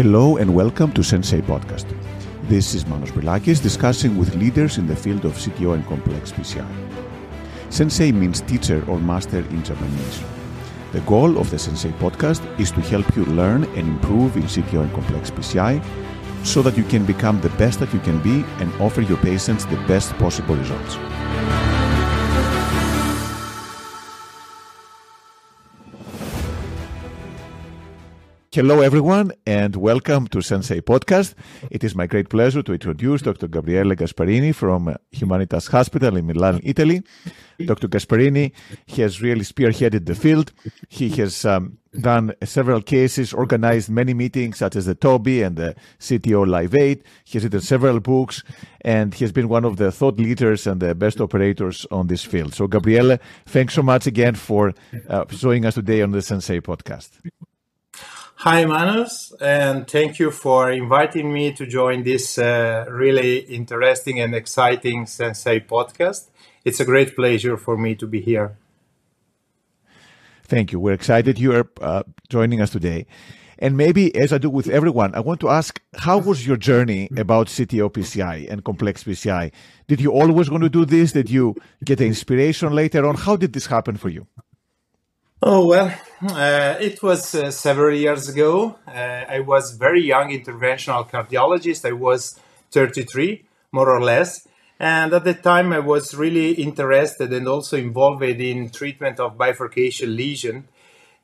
Hello and welcome to Sensei Podcast. This is Manos Brilakis discussing with leaders in the field of CTO and complex PCI. Sensei means teacher or master in Japanese. The goal of the Sensei podcast is to help you learn and improve in CTO and complex PCI so that you can become the best that you can be and offer your patients the best possible results. Hello, everyone, and welcome to Sensei Podcast. It is my great pleasure to introduce Dr. Gabriele Gasparini from Humanitas Hospital in Milan, Italy. Dr. Gasparini has really spearheaded the field. He has um, done several cases, organized many meetings, such as the TOBI and the CTO Live 8. He has written several books, and he has been one of the thought leaders and the best operators on this field. So, Gabriele, thanks so much again for uh, joining us today on the Sensei Podcast. Hi, Manos, and thank you for inviting me to join this uh, really interesting and exciting Sensei podcast. It's a great pleasure for me to be here. Thank you. We're excited you are uh, joining us today. And maybe, as I do with everyone, I want to ask how was your journey about CTO PCI and complex PCI? Did you always want to do this? Did you get the inspiration later on? How did this happen for you? Oh, well, uh, it was uh, several years ago. Uh, I was very young interventional cardiologist. I was 33, more or less. And at the time, I was really interested and also involved in treatment of bifurcation lesion.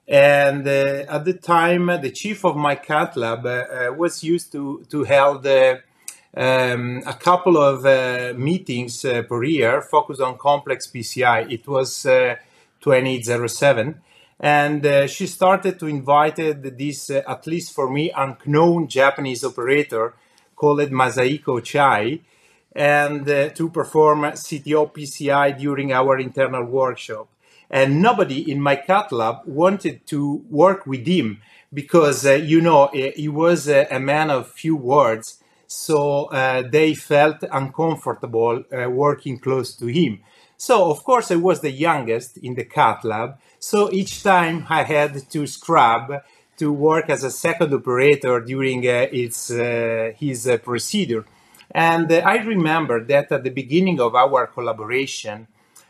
And uh, at the time, the chief of my cath lab uh, uh, was used to, to hold um, a couple of meetings per year focused on complex PCI. It was 2007 and uh, she started to invite this, uh, at least for me, unknown Japanese operator called Masahiko Ochiai, and uh, to perform CTO PCI during our internal workshop. And nobody in my cath lab wanted to work with him because, uh, you know, he was a man of few words. So uh, they felt uncomfortable uh, working close to him. So, of course, I was the youngest in the cath lab. So each time I had to scrub to work as a second operator during uh, its, uh, his uh, procedure. And uh, I remember that at the beginning of our collaboration,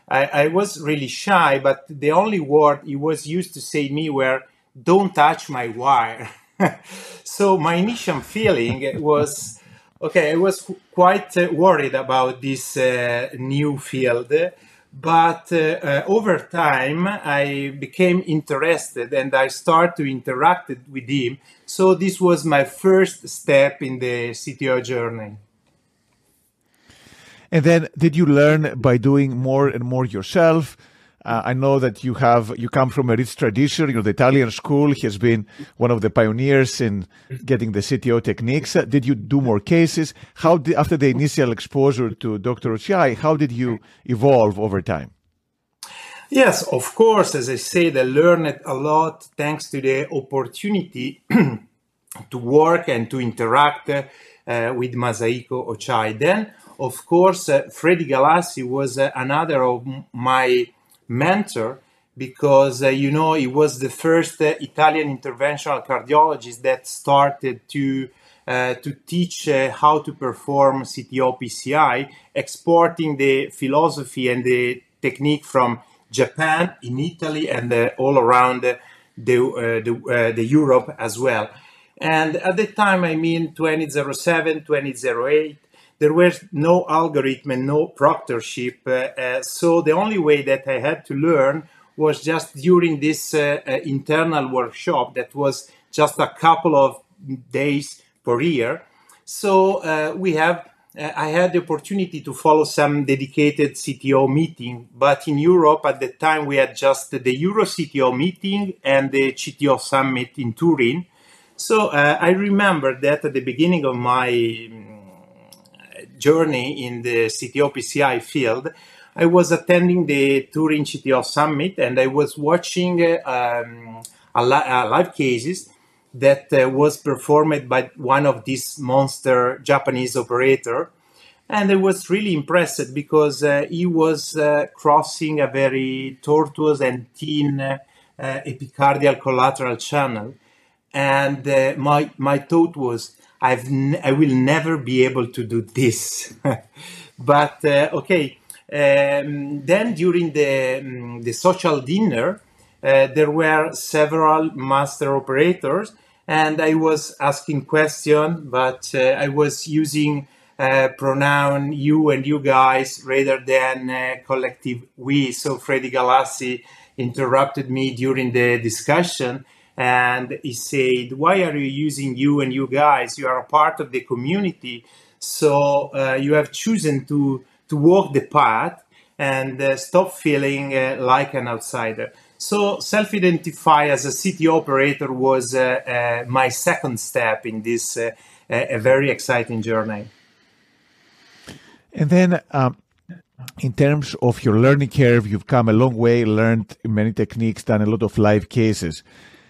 I, I, was really shy, but the only word he was used to say to me were, don't touch my wire. so my initial feeling was, okay, I was quite uh, worried about this uh, new field but uh, over time i became interested and i started to interact with him. So this was my first step in the cto journey. And then did you learn by doing more and more yourself uh, I know that you have you come from a rich tradition. You know, the Italian school has been one of the pioneers in getting the CTO techniques. Uh, did you do more cases? How did, after the initial exposure to Dr. Ochiai, how did you evolve over time? Yes, of course. As I said, I learned a lot thanks to the opportunity to work and to interact uh, with Masahiko Ochiai. Then, of course, uh, Freddy Galassi was uh, another of my mentor because uh, you know he was the first uh, Italian interventional cardiologist that started to uh, to teach uh, how to perform CTO PCI, exporting the philosophy and the technique from Japan, in Italy, and uh, all around the the, the Europe as well. And at the time, I mean 2007, 2008, there was no algorithm and no proctorship. Uh, uh, so the only way that I had to learn was just during this uh, uh internal workshop that was just a couple of days per year. So uh, we have. Uh, I had the opportunity to follow some dedicated CTO meeting, but in Europe at the time we had just the Euro CTO meeting and the CTO summit in Turin. So I remember that at the beginning of my journey in the CTO PCI field, I was attending the Turin CTO Summit and I was watching um, a, li- a, live cases that uh, was performed by one of these monster Japanese operator. And I was really impressed because uh, he was uh, crossing a very tortuous and thin uh, epicardial collateral channel. and uh, my my thought was I've n- I will never be able to do this. but uh, okay, um, then during the um, the social dinner, uh, there were several master operators, and I was asking question, but uh, I was using uh, pronoun you and you guys rather than uh, collective we. So Freddy Galassi interrupted me during the discussion and he said, Why are you using you and you guys? You are a part of the community. So uh, you have chosen to, to walk the path and uh, stop feeling uh, like an outsider. So self identify as a CTO operator was uh, uh, my second step in this uh, a very exciting journey. And then, um, in terms of your learning curve, you've come a long way, learned many techniques, done a lot of live cases.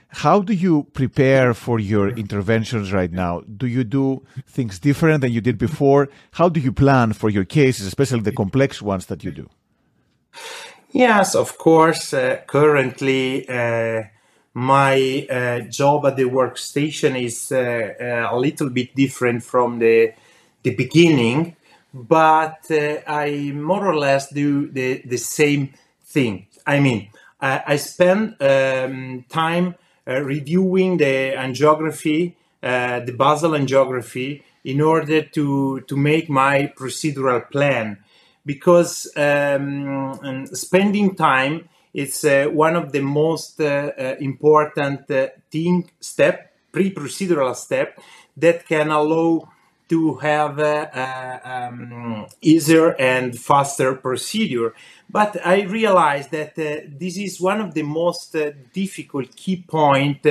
How do you prepare for your interventions right now? Do you do things different than you did before? How do you plan for your cases, especially the complex ones that you do? Yes, of course. Uh, currently, uh, my uh, job at the workstation is uh, uh, a little bit different from the the beginning, but uh, I more or less do the the same thing. I mean, I, I spend um, time reviewing the angiography, the basal angiography, in order to to make my procedural plan. Because um, spending time is uh, one of the most uh, uh, important uh, thing step pre-procedural step that can allow to have uh, um, easier and faster procedure. But i realized that uh, this is one of the most difficult key point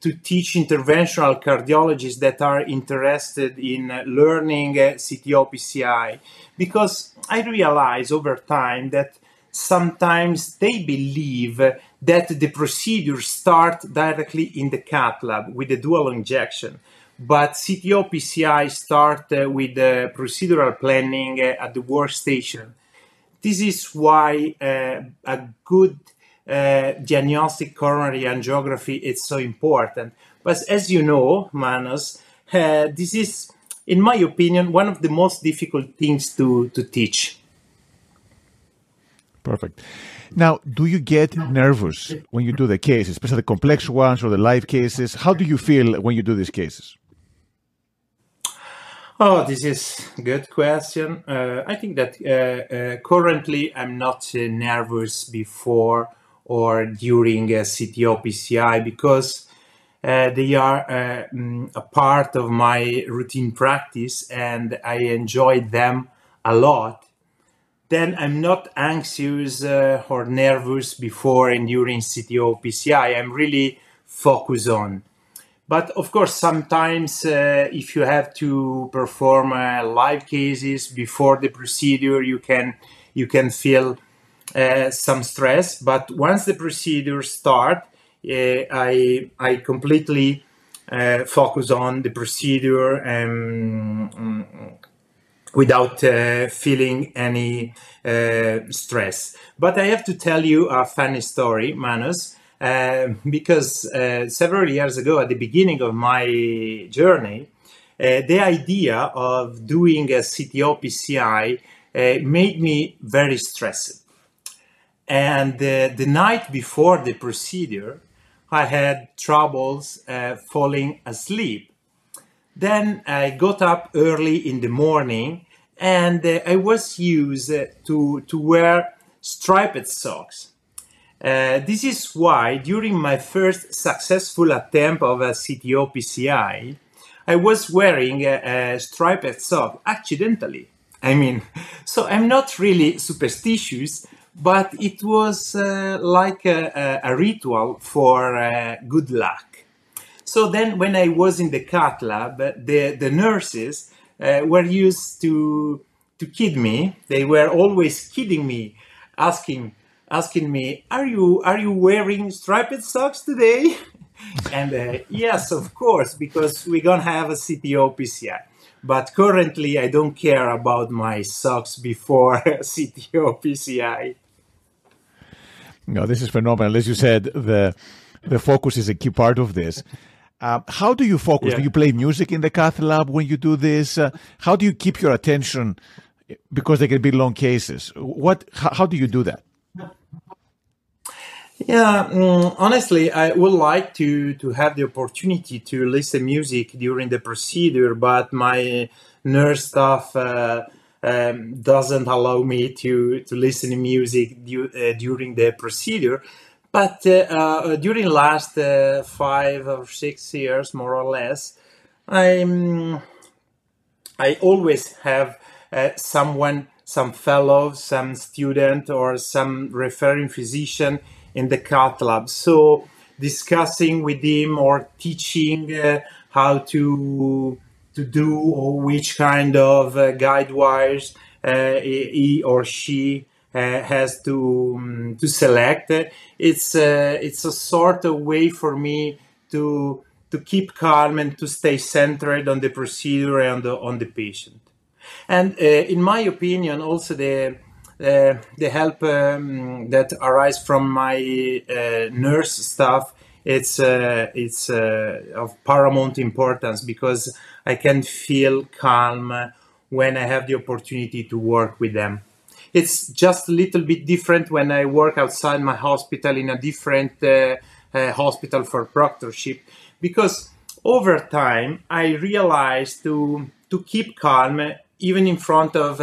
to teach interventional cardiologists that are interested in learning uh, CTO PCI because I realize over time that sometimes they believe that the procedure start directly in the cath lab with the dual injection but CTO PCI start uh, with the procedural planning uh, at the workstation. This is why uh, a good uh, diagnostic coronary angiography is so important. But as you know, Manos, uh, this is, in my opinion, one of the most difficult things to, to teach. Perfect. Now, do you get nervous when you do the cases, especially the complex ones or the live cases? How do you feel when you do these cases? Oh, this is a good question. Uh, I think that uh, uh, currently I'm not uh, nervous before or during a CTO PCI because uh, they are uh, mm, a part of my routine practice and I enjoy them a lot, then I'm not anxious uh, or nervous before and during CTO PCI. I'm really focused on. But of course, sometimes uh, if you have to perform uh, live cases before the procedure, you can you can feel uh, some stress. But once the procedure start, uh, I I completely uh, focus on the procedure and um, without uh, feeling any stress. But I have to tell you a funny story, Manos. Uh, because several years ago, at the beginning of my journey, the idea of doing a CTO PCI made me very stressed and uh, the night before the procedure, I had troubles uh, falling asleep. Then I got up early in the morning and uh, I was used to, to wear striped socks. Uh, this is why during my first successful attempt of a CTO PCI, I was wearing a, a striped sock accidentally. I mean, so I'm not really superstitious, but it was uh, like a, a, ritual for uh, good luck. So then, when I was in the cath lab, the, the nurses uh, were used to to kid me. They were always kidding me, asking asking me, "Are you are you wearing striped socks today?" and uh, yes, of course, because we're gonna have a CTO PCI. But currently, I don't care about my socks before CTO PCI. No, this is phenomenal. As you said, the the focus is a key part of this. Uh, how do you focus? Yeah. Do you play music in the cath lab when you do this? Uh, how do you keep your attention? Because they can be long cases. What? How, how do you do that? Yeah, um, honestly, I would like to to have the opportunity to listen music during the procedure, but my nurse staff uh, um, doesn't allow me to to listen to music du- uh, during the procedure. But uh, uh during last uh, five or six years, more or less, I'm I always have uh, someone, some fellow, some student, or some referring physician in the cath lab. So discussing with him or teaching uh, how to to do or which kind of uh, guide wires uh, he or she uh, has to um, to select. It's uh, it's a sort of way for me to to keep calm and to stay centered on the procedure and the, on the patient. And uh, in my opinion, also the uh, the help um, that arise from my uh, nurse staff it's uh, it's uh, of paramount importance because I can feel calm when I have the opportunity to work with them. It's just a little bit different when I work outside my hospital in a different uh, hospital for proctorship because over time I realized to to keep calm even in front of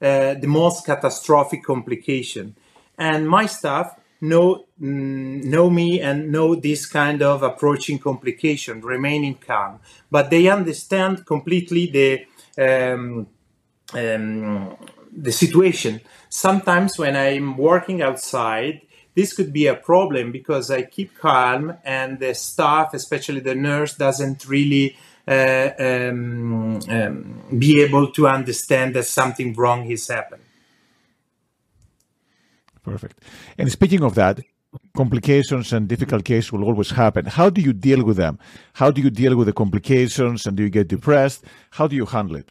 uh, the most catastrophic complication. And my staff know mm, know me and know this kind of approaching complication, remaining calm, but they understand completely the um, um, the situation. Sometimes when I'm working outside, this could be a problem because I keep calm and the staff, especially the nurse, doesn't really uh, um, um, be able to understand that something wrong has happened. Perfect. And speaking of that, complications and difficult cases will always happen. How do you deal with them? How do you deal with the complications and do you get depressed? How do you handle it?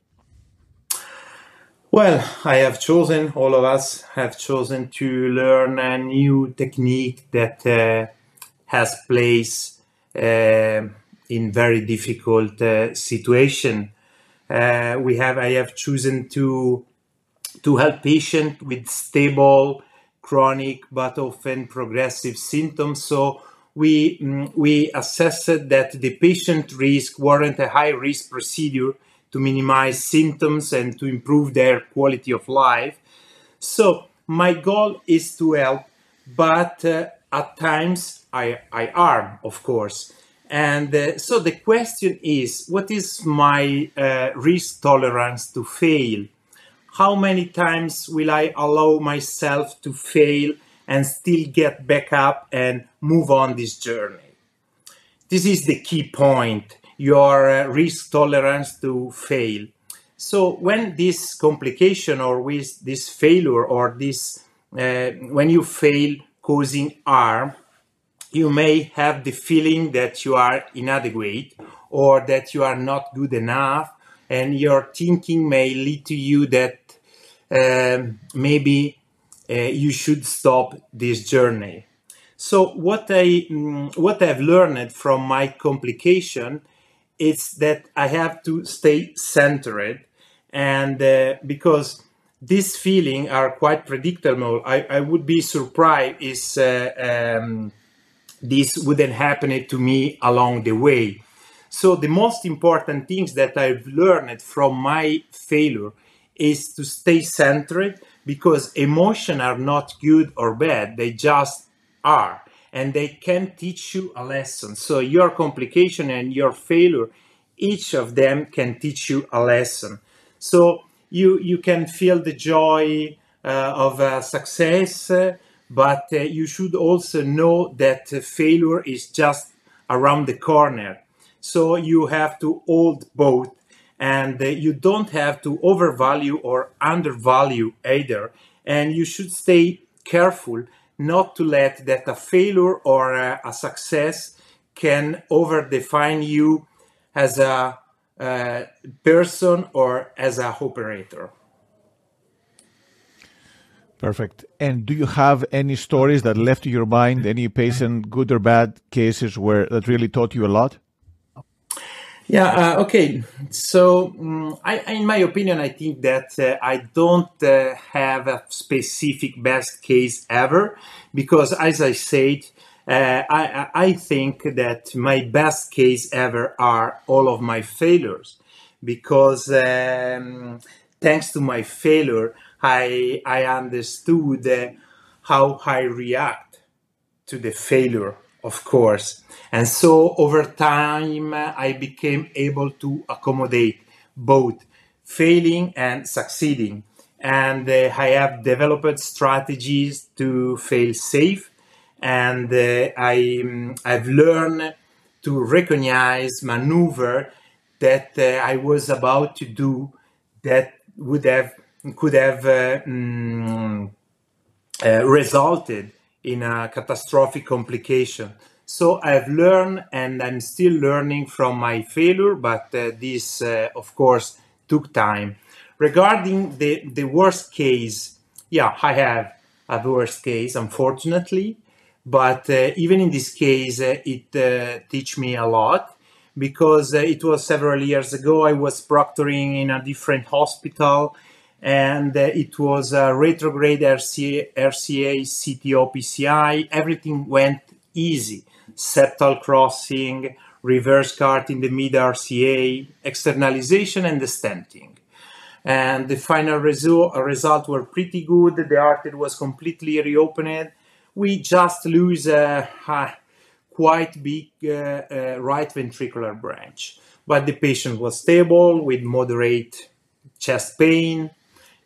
Well, I have chosen, all of us have chosen to learn a new technique that uh, has place uh, in very difficult uh, situation. Uh, we have I have chosen to to help patient with stable, chronic, but often progressive symptoms. So we mm, we assessed that the patient risk warrant a high risk procedure to minimize symptoms and to improve their quality of life. So my goal is to help, but uh, at times I I arm, of course. And uh, so the question is what is my uh, risk tolerance to fail? How many times will I allow myself to fail and still get back up and move on this journey? This is the key point your uh, risk tolerance to fail. So, when this complication or with this failure or this, uh, when you fail causing harm, you may have the feeling that you are inadequate or that you are not good enough and your thinking may lead to you that um, maybe uh, you should stop this journey. So what i um, what i've learned from my complication is that i have to stay centered and uh, because these feelings are quite predictable. I, I would be surprised is uh, um, this wouldn't happen to me along the way. So the most important things that I've learned from my failure is to stay centered because emotions are not good or bad, they just are. And they can teach you a lesson. So your complication and your failure, each of them can teach you a lesson. So you you can feel the joy uh, of uh, success, uh, but uh, you should also know that failure is just around the corner. So you have to hold both and uh, you don't have to overvalue or undervalue either. And you should stay careful not to let that a failure or a, a success can overdefine you as a, a person or as a operator. Perfect. And do you have any stories that left your mind, any patient, good or bad cases where that really taught you a lot? Yeah. Uh, okay. So, um, I, in my opinion, I think that uh, I don't uh, have a specific best case ever because, as I said, uh, I, I think that my best case ever are all of my failures because um, thanks to my failure, I I understood uh, how I react to the failure, of course, and so over time I became able to accommodate both failing and succeeding, and uh, I have developed strategies to fail safe, and uh, I um, I've learned to recognize maneuver that uh, I was about to do that would have could have uh, mm, uh, resulted in a catastrophic complication. So I've learned and I'm still learning from my failure, but uh, this, of course, took time. Regarding the, the worst case, yeah, I have a worst case, unfortunately, but uh, even in this case, uh, it uh, teach me a lot because it was several years ago. I was proctoring in a different hospital and uh, it was a retrograde RCA, RCA CTO PCI. Everything went easy. Septal crossing, reverse CART in the mid RCA, externalization, and the stenting. And the final result, result were pretty good. The artery was completely reopened. We just lose a, a quite big uh, uh, right ventricular branch. But the patient was stable with moderate chest pain,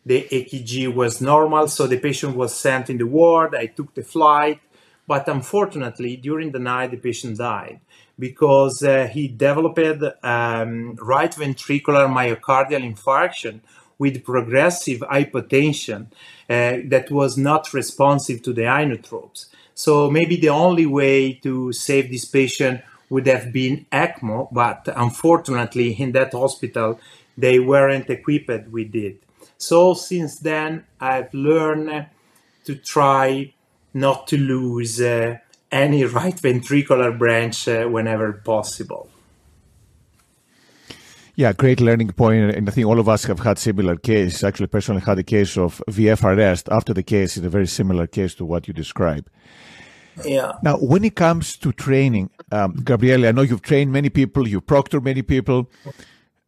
the EKG was normal, so the patient was sent in the ward. I took the flight, but unfortunately, during the night, the patient died because uh, he developed um, right ventricular myocardial infarction with progressive hypotension uh, that was not responsive to the inotropes. So maybe the only way to save this patient would have been ECMO, but unfortunately, in that hospital, they weren't equipped with it. So since then, I've learned to try not to lose uh, any right ventricular branch uh, whenever possible. Yeah, great learning point, and I think all of us have had similar cases. Actually, personally, had a case of VF arrest after the case is a very similar case to what you describe. Yeah. Now, when it comes to training, um, Gabriele, I know you've trained many people, you proctor many people,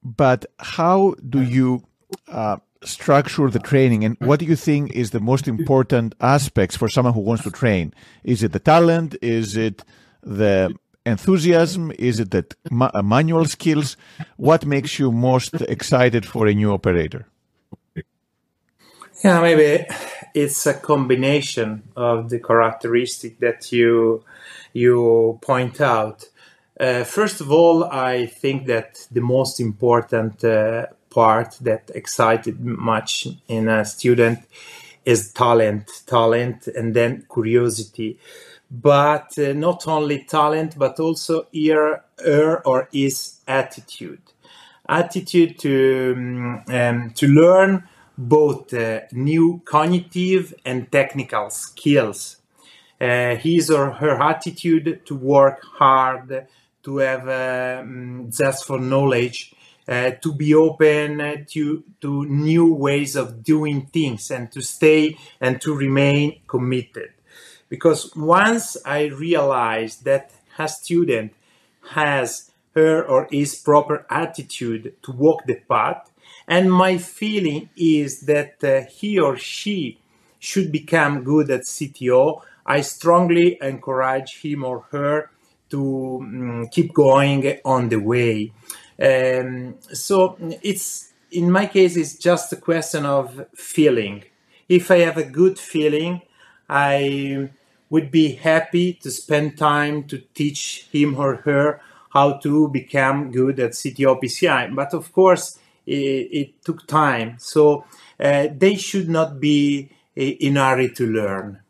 but how do you uh, structure the training and what do you think is the most important aspects for someone who wants to train? Is it the talent? Is it the enthusiasm? Is it the uh, manual skills? What makes you most excited for a new operator? Yeah maybe it's a combination of the characteristic that you you point out. Uh, first of all i think that the most important uh, part that excited much in a student is talent, talent, and then curiosity. But uh, not only talent, but also her, her or his attitude. Attitude to, um, um, to learn both uh, new cognitive and technical skills. Uh, his or her attitude to work hard, to have um, zest for knowledge, uh, to be open to to new ways of doing things and to stay and to remain committed. Because once i realized that a student has her or his proper attitude to walk the path and my feeling is that uh, he or she should become good at cto i strongly encourage him or her to um, keep going on the way um, so it's in my case, it's just a question of feeling. If I have a good feeling, I would be happy to spend time to teach him or her how to become good at CTO PCI. But of course, it, it took time. So uh, they should not be in a hurry to learn.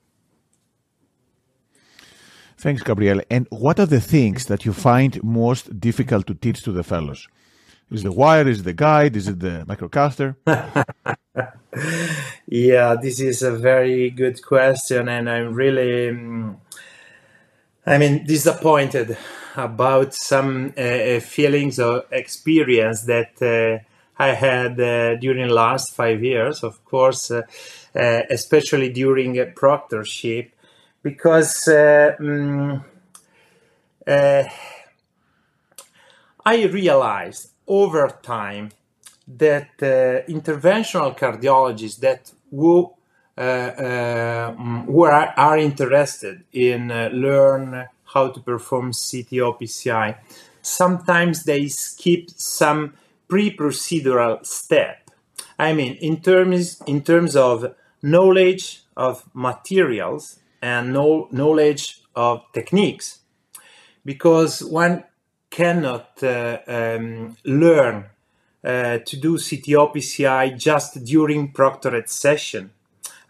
Thanks, Gabriele. And what are the things that you find most difficult to teach to the fellows? Is the wire? Is the guide? Is it the microcatheter? yeah, this is a very good question, and I'm really. Um, I mean, disappointed about some uh, feelings or experience that uh, I had uh, during last five years, of course, uh, uh, especially during a proctorship, because um, I realized over time that interventional cardiologists that who uh, uh, who are, are, interested in uh, learn how to perform CTO PCI, sometimes they skip some pre-procedural step. I mean, in terms in terms of knowledge of materials and no, knowledge of techniques, because one cannot uh, um, learn uh, to do CTO PCI just during proctored session.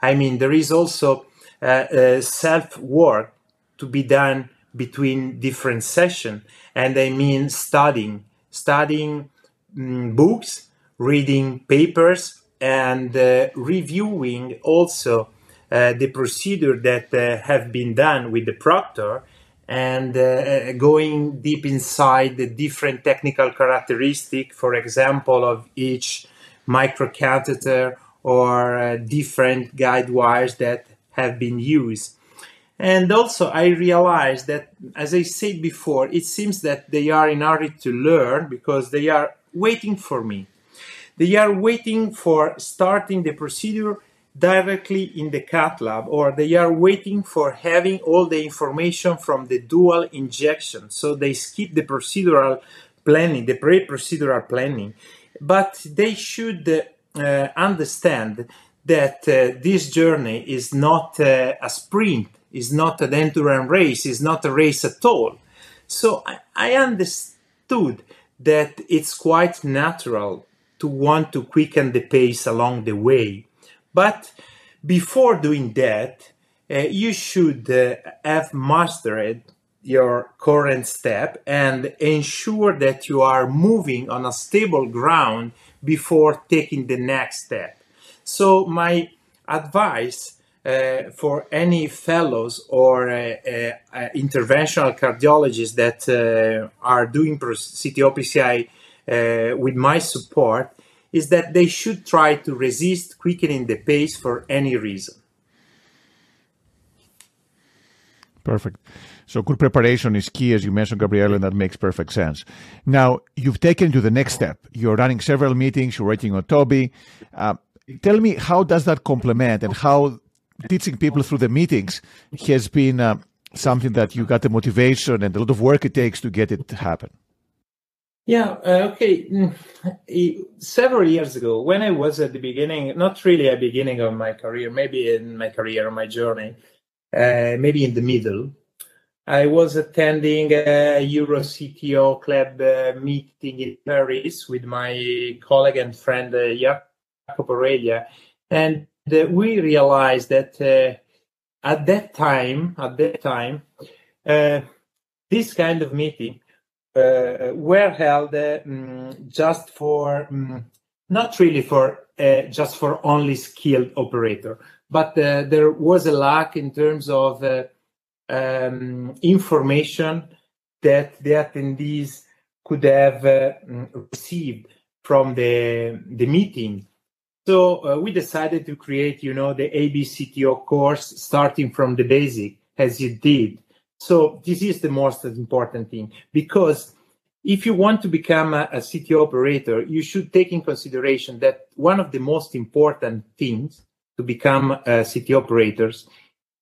I mean, there is also uh, uh self work to be done between different sessions, and I mean studying, studying um, books, reading papers, and uh, reviewing also the procedure that uh, have been done with the proctor and uh, going deep inside the different technical characteristic, for example, of each microcatheter or uh, different guide wires that have been used. And also, I realized that, as I said before, it seems that they are in hurry to learn because they are waiting for me. They are waiting for starting the procedure directly in the cath lab, or they are waiting for having all the information from the dual injection. So they skip the procedural planning, the pre procedural planning. But they should uh, understand that uh, this journey is not uh, a sprint, is not an end-to-end race, is not a race at all. So I, I understood that it's quite natural to want to quicken the pace along the way. But before doing that, uh, you should uh, have mastered your current step and ensure that you are moving on a stable ground before taking the next step. So, my advice uh, for any fellows or uh, uh, interventional cardiologists that uh, are doing CTO PCI uh, with my support is that they should try to resist quickening the pace for any reason. Perfect. So good preparation is key, as you mentioned, Gabriele, and that makes perfect sense. Now, you've taken to the next step. You're running several meetings, you're writing on TOBI. Uh, tell me, how does that complement and how teaching people through the meetings has been uh, something that you got the motivation and a lot of work it takes to get it to happen? Yeah, uh, okay. Mm, several years ago, when I was at the beginning, not really a beginning of my career, maybe in my career, my journey, uh, maybe in the middle, I was attending a EuroCTO club uh, meeting in Paris with my colleague and friend uh, Jacopo Oreglia, and uh, we realized that uh, at that time, at that time, uh, this kind of meeting were held um, just for um, not really for just for only skilled operator, but there was a lack in terms of um, information that the attendees could have uh, received from the, the meeting. So uh, we decided to create, you know, the ABCTO course starting from the basic as you did. So this is the most important thing because if you want to become a, a CTO operator, you should take in consideration that one of the most important things to become a CTO operators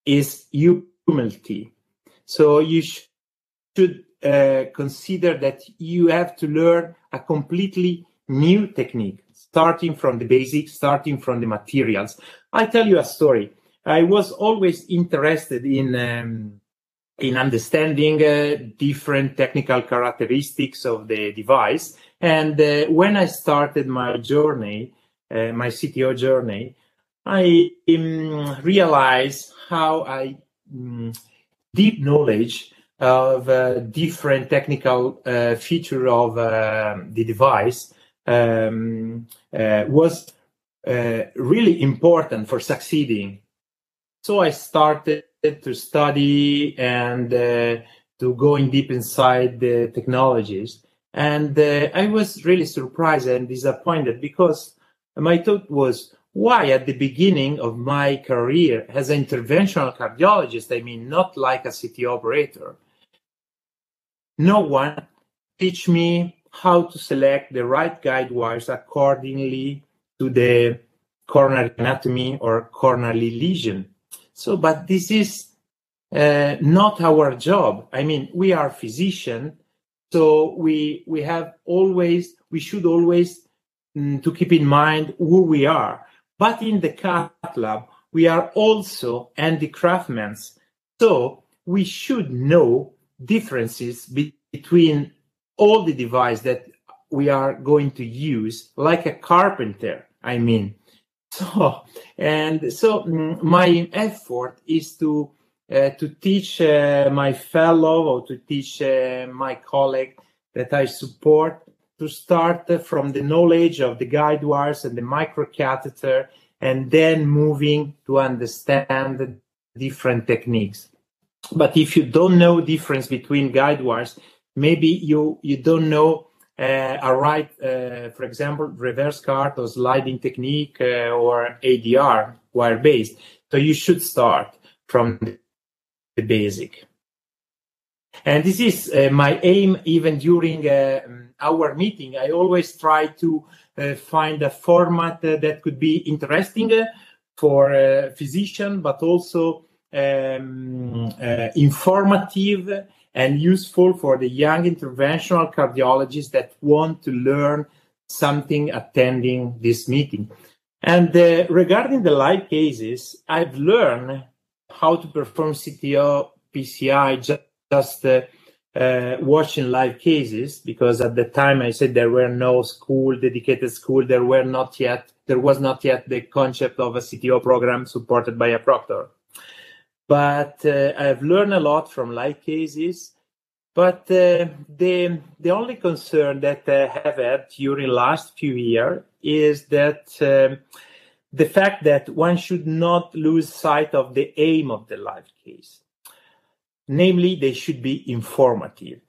is humility. So you sh- should uh, consider that you have to learn a completely new technique, starting from the basics, starting from the materials. I tell you a story. I was always interested in um, in understanding uh, different technical characteristics of the device. And uh, when I started my journey, uh, my CTO journey, I um, realized how I um, deep knowledge of uh, different technical uh, feature of uh, the device um, was really important for succeeding. So I started to study and uh, to going deep inside the technologies. And uh, I was really surprised and disappointed because my thought was, why at the beginning of my career as an interventional cardiologist, I mean, not like a CTO operator, no one teach me how to select the right guide wires accordingly to the coronary anatomy or coronary lesion. So, but this is uh, not our job. I mean, we are physician, so we we have always we should always mm, to keep in mind who we are. But in the cath lab, we are also handicraftsmen, so we should know differences be- between all the device that we are going to use, like a carpenter. I mean, so and so mm, my effort is to uh, to teach uh, my fellow or to teach uh, my colleague that I support to start from the knowledge of the guide wires and the microcatheter and then moving to understand the different techniques. But if you don't know difference between guide wires, maybe you, you don't know a right, uh, for example, reverse CART or sliding technique uh, or ADR wire based. So you should start from the basic. And this is uh, my aim even during uh, our meeting. I always try to uh, find a format uh, that could be interesting uh, for a physician, but also um, uh, informative and useful for the young interventional cardiologists that want to learn something attending this meeting. And regarding the live cases, I've learned how to perform CTO PCI just, just uh, uh, watching live cases because at the time I said there were no school dedicated school. There were not yet there was not yet the concept of a CTO program supported by a proctor. But uh, I've learned a lot from live cases. But uh, the the only concern that I have had during last few years is that um, the fact that one should not lose sight of the aim of the live case. Namely, they should be informative.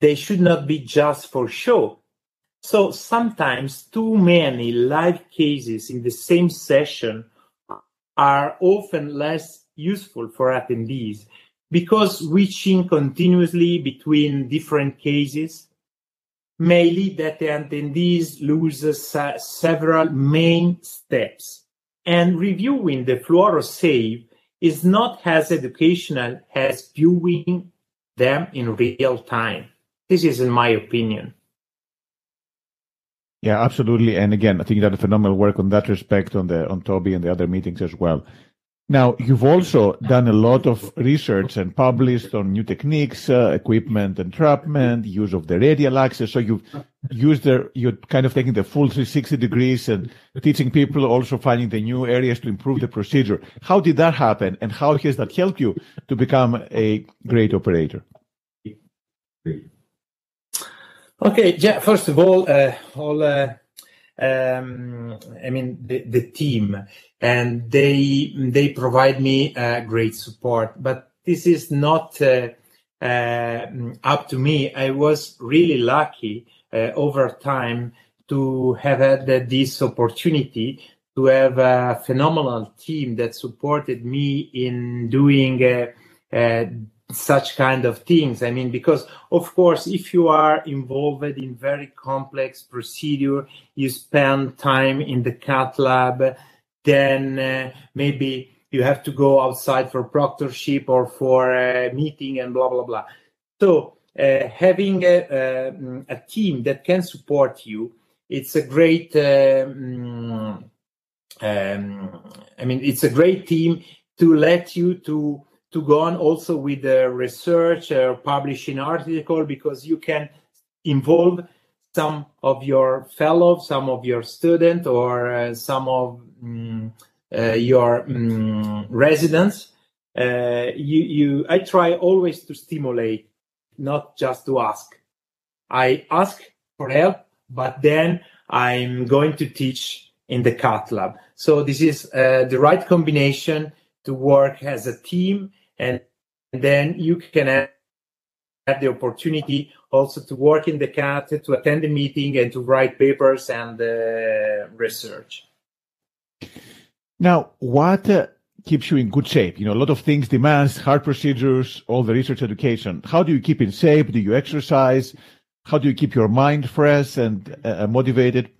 They should not be just for show. So sometimes too many live cases in the same session are often less useful for attendees because switching continuously between different cases may lead that the attendees lose several main steps. And reviewing the FluoroSave is not as educational as viewing them in real time. This is in my opinion. Yeah, absolutely. And again, I think that a phenomenal work on that respect on the on TOBI and the other meetings as well. Now, you've also done a lot of research and published on new techniques, uh, equipment entrapment, use of the radial access. So you've used the, you're kind of taking the full 360 degrees and teaching people also finding the new areas to improve the procedure. How did that happen? And how has that helped you to become a great operator? Okay. Yeah. First of all, uh, all, uh, um, I mean, the, the team and they they provide me uh, great support. But this is not uh, uh, up to me. I was really lucky uh, over time to have had this opportunity to have a phenomenal team that supported me in doing uh, uh, such kind of things. I mean, because of course, if you are involved in very complex procedure, you spend time in the cath lab then uh, maybe you have to go outside for proctorship or for a meeting and blah blah blah. So uh, having a, a, a, team that can support you, it's a great. Um, um, I mean, it's a great team to let you to to go on also with the research or publishing article because you can involve some of your fellows, some of your student, or uh, some of um, uh, your um, residents. Uh, you, you, I try always to stimulate, not just to ask. I ask for help, but then I'm going to teach in the cath lab. So this is uh, the right combination to work as a team and then you can have, have the opportunity also to work in the cath, to attend the meeting, and to write papers and uh, research. Now, what uh, keeps you in good shape? You know, a lot of things demands heart procedures, all the research education. How do you keep in shape? Do you exercise? How do you keep your mind fresh and uh, motivated?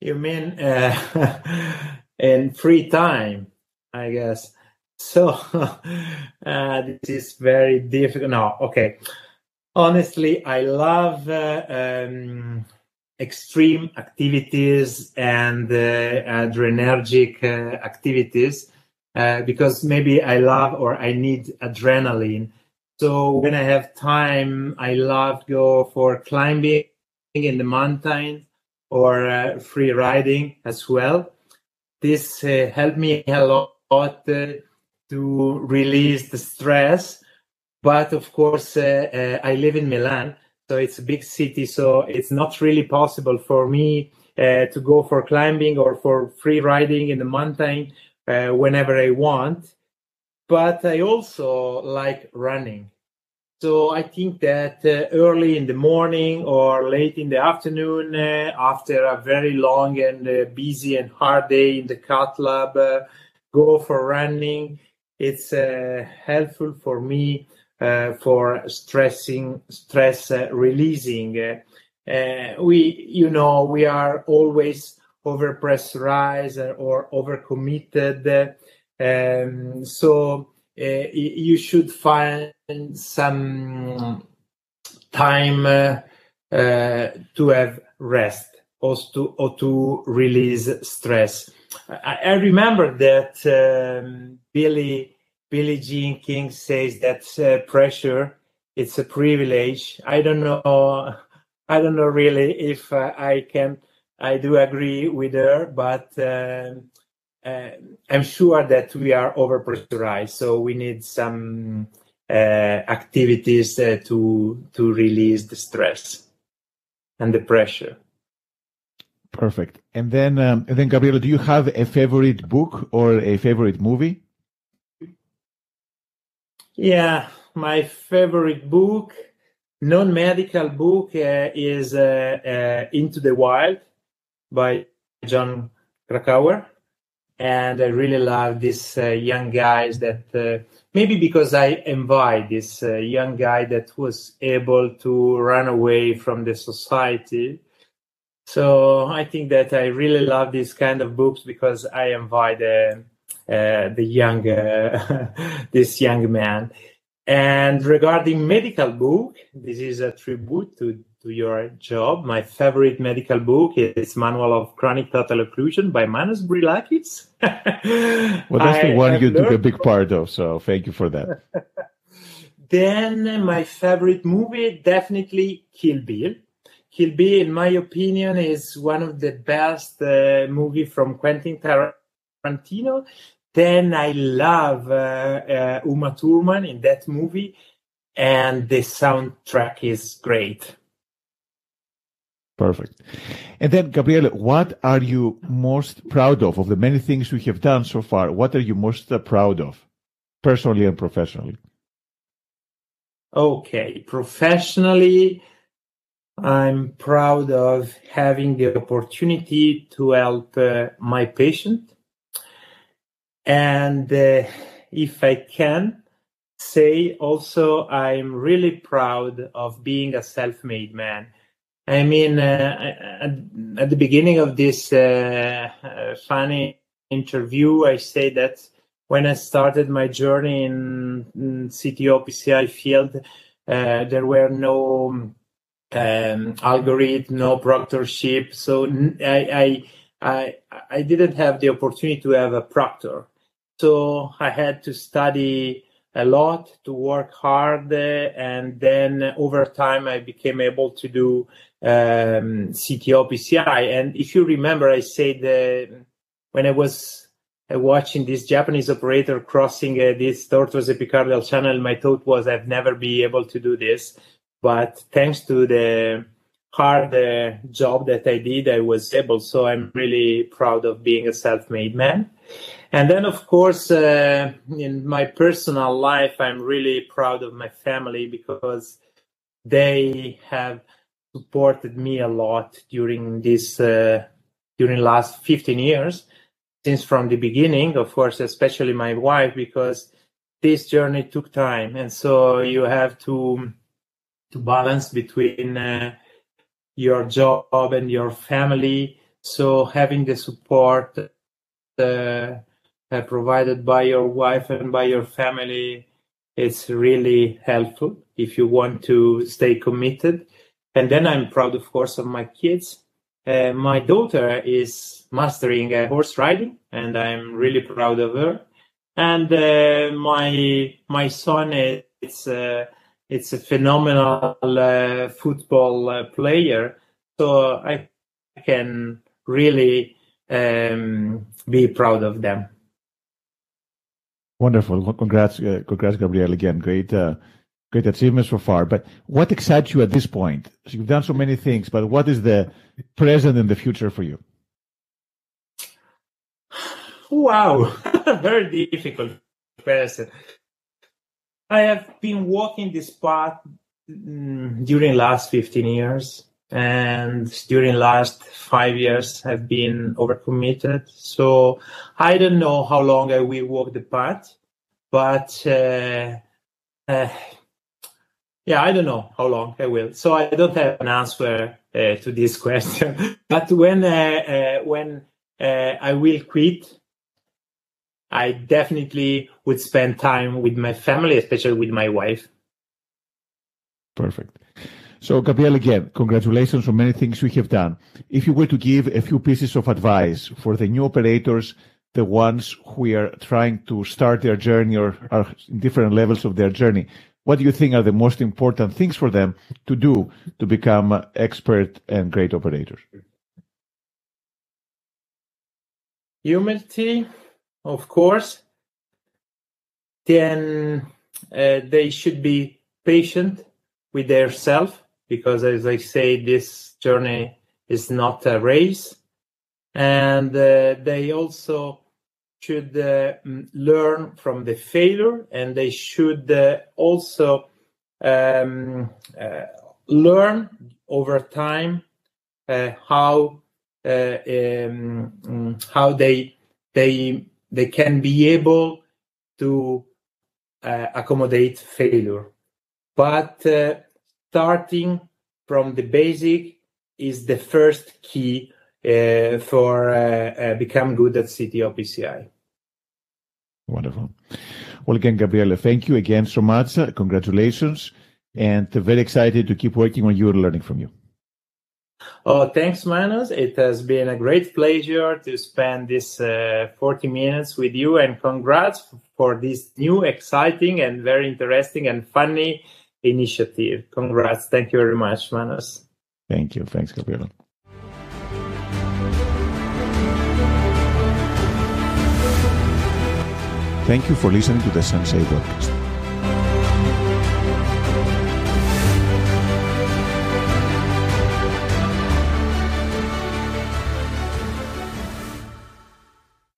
You mean uh, in free time, I guess. So uh, this is very difficult. No, okay. Honestly, I love uh, um, extreme activities and uh, adrenergic uh, activities uh, because maybe I love or I need adrenaline. So when I have time, I love go for climbing in the mountains or uh, free riding as well. This helped me a lot uh, to release the stress. But of course, I live in Milan, so it's a big city, so it's not really possible for me uh, to go for climbing or for free riding in the mountain uh, whenever I want. But I also like running. So I think that uh, early in the morning or late in the afternoon, uh, after a very long and uh, busy and hard day in the cath lab, uh, go for running. It's uh, helpful for me uh, for stressing, stress releasing. we, you know, we are always over pressurized or over committed. Um, so uh, you should find some time uh, uh, to have rest or to, or to release stress. I, I remember that um, Billy Billie Jean King says that uh, pressure it's a privilege. I don't know. I don't know really if uh, I can. I do agree with her, but um, uh, I'm sure that we are overpressurized, so we need some uh, activities uh, to to release the stress and the pressure. Perfect. And then, um, and then, Gabriele, do you have a favorite book or a favorite movie? Yeah, my favorite book, non-medical book, uh, is uh, uh, Into the Wild by Jon Krakauer and I really love these uh, young guys that uh, maybe because I envy this uh, young guy that was able to run away from the society. So I think that I really love these kind of books because I invite the uh, the young uh, this young man. And regarding medical book, this is a tribute to to your job. My favorite medical book is Manual of Chronic Total Occlusion by Manos Brilakis. well, that's the one you took a big part of, so thank you for that. then my favorite movie, definitely Kill Bill. Kill Bill, in my opinion, is one of the best uh, movie from Quentin Tarantino. Then I love uh, uh, Uma Thurman in that movie, and the soundtrack is great. Perfect. And then, Gabriele, what are you most proud of, of the many things you have done so far? What are you most uh, proud of, personally and professionally? Okay, professionally, I'm proud of having the opportunity to help uh, my patient. And uh, if I can say also, I'm really proud of being a self made man I mean, uh, at, the beginning of this uh, uh, funny interview, I say that when I started my journey in, in CTO PCI field, uh, there were no um, algorithm, no proctorship. So I, I, I, I didn't have the opportunity to have a proctor. So I had to study a lot, to work hard, and then over time I became able to do um, CTO PCI. And if you remember, I said uh, when I was uh, watching this Japanese operator crossing uh, this tortuous epicardial channel, my thought was I've never be able to do this. But thanks to the hard uh, job that I did, I was able. So I'm really proud of being a self-made man. And then, of course, uh, in my personal life, I'm really proud of my family because they have supported me a lot during this uh, during last 15 years since from the beginning of course especially my wife because this journey took time and so you have to to balance between uh, your job and your family so having the support uh, uh, provided by your wife and by your family is really helpful if you want to stay committed. And then I'm proud, of course, of my kids. Uh, my daughter is mastering uh, horse riding, and I'm really proud of her. And uh, my my son is it's, uh, a phenomenal uh, football player, so I can really um, be proud of them. Wonderful. Congrats, uh, congrats, Gabriel. Again, great, uh, great achievements so far. But what excites you at this point? So you've done so many things, but what is the present and the future for you? Wow, very difficult question. I have been walking this path mm, during last 15 years and during last five years I've been overcommitted. So I don't know how long I will walk the path, but uh, uh, yeah, I don't know how long I will. So I don't have an answer uh, to this question. but when uh, uh, when uh, I will quit, I definitely would spend time with my family, especially with my wife. Perfect. So, Gabriel, again, congratulations on many things you have done. If you were to give a few pieces of advice for the new operators, the ones who are trying to start their journey or are in different levels of their journey, what do you think are the most important things for them to do to become expert and great operators? Humility, of course. Then uh, they should be patient with their self because as I say, this journey is not a race. And uh, they also should uh, learn from the failure and they should uh, also um, uh, learn over time uh, how um, how they they they can be able to accommodate failure but starting from the basic is the first key uh, for uh, uh, become good at CTO PCI. Wonderful. Well, again, Gabriele, thank you again so much. Uh, congratulations. And very excited to keep working on you and learning from you. Oh, thanks, Manos. It has been a great pleasure to spend this uh, 40 minutes with you, and congrats for this new, exciting, and very interesting and funny initiative. Congrats. Thank you very much, Manos. Thank you. Thanks, Gabriel. Thank you for listening to the Sensei podcast.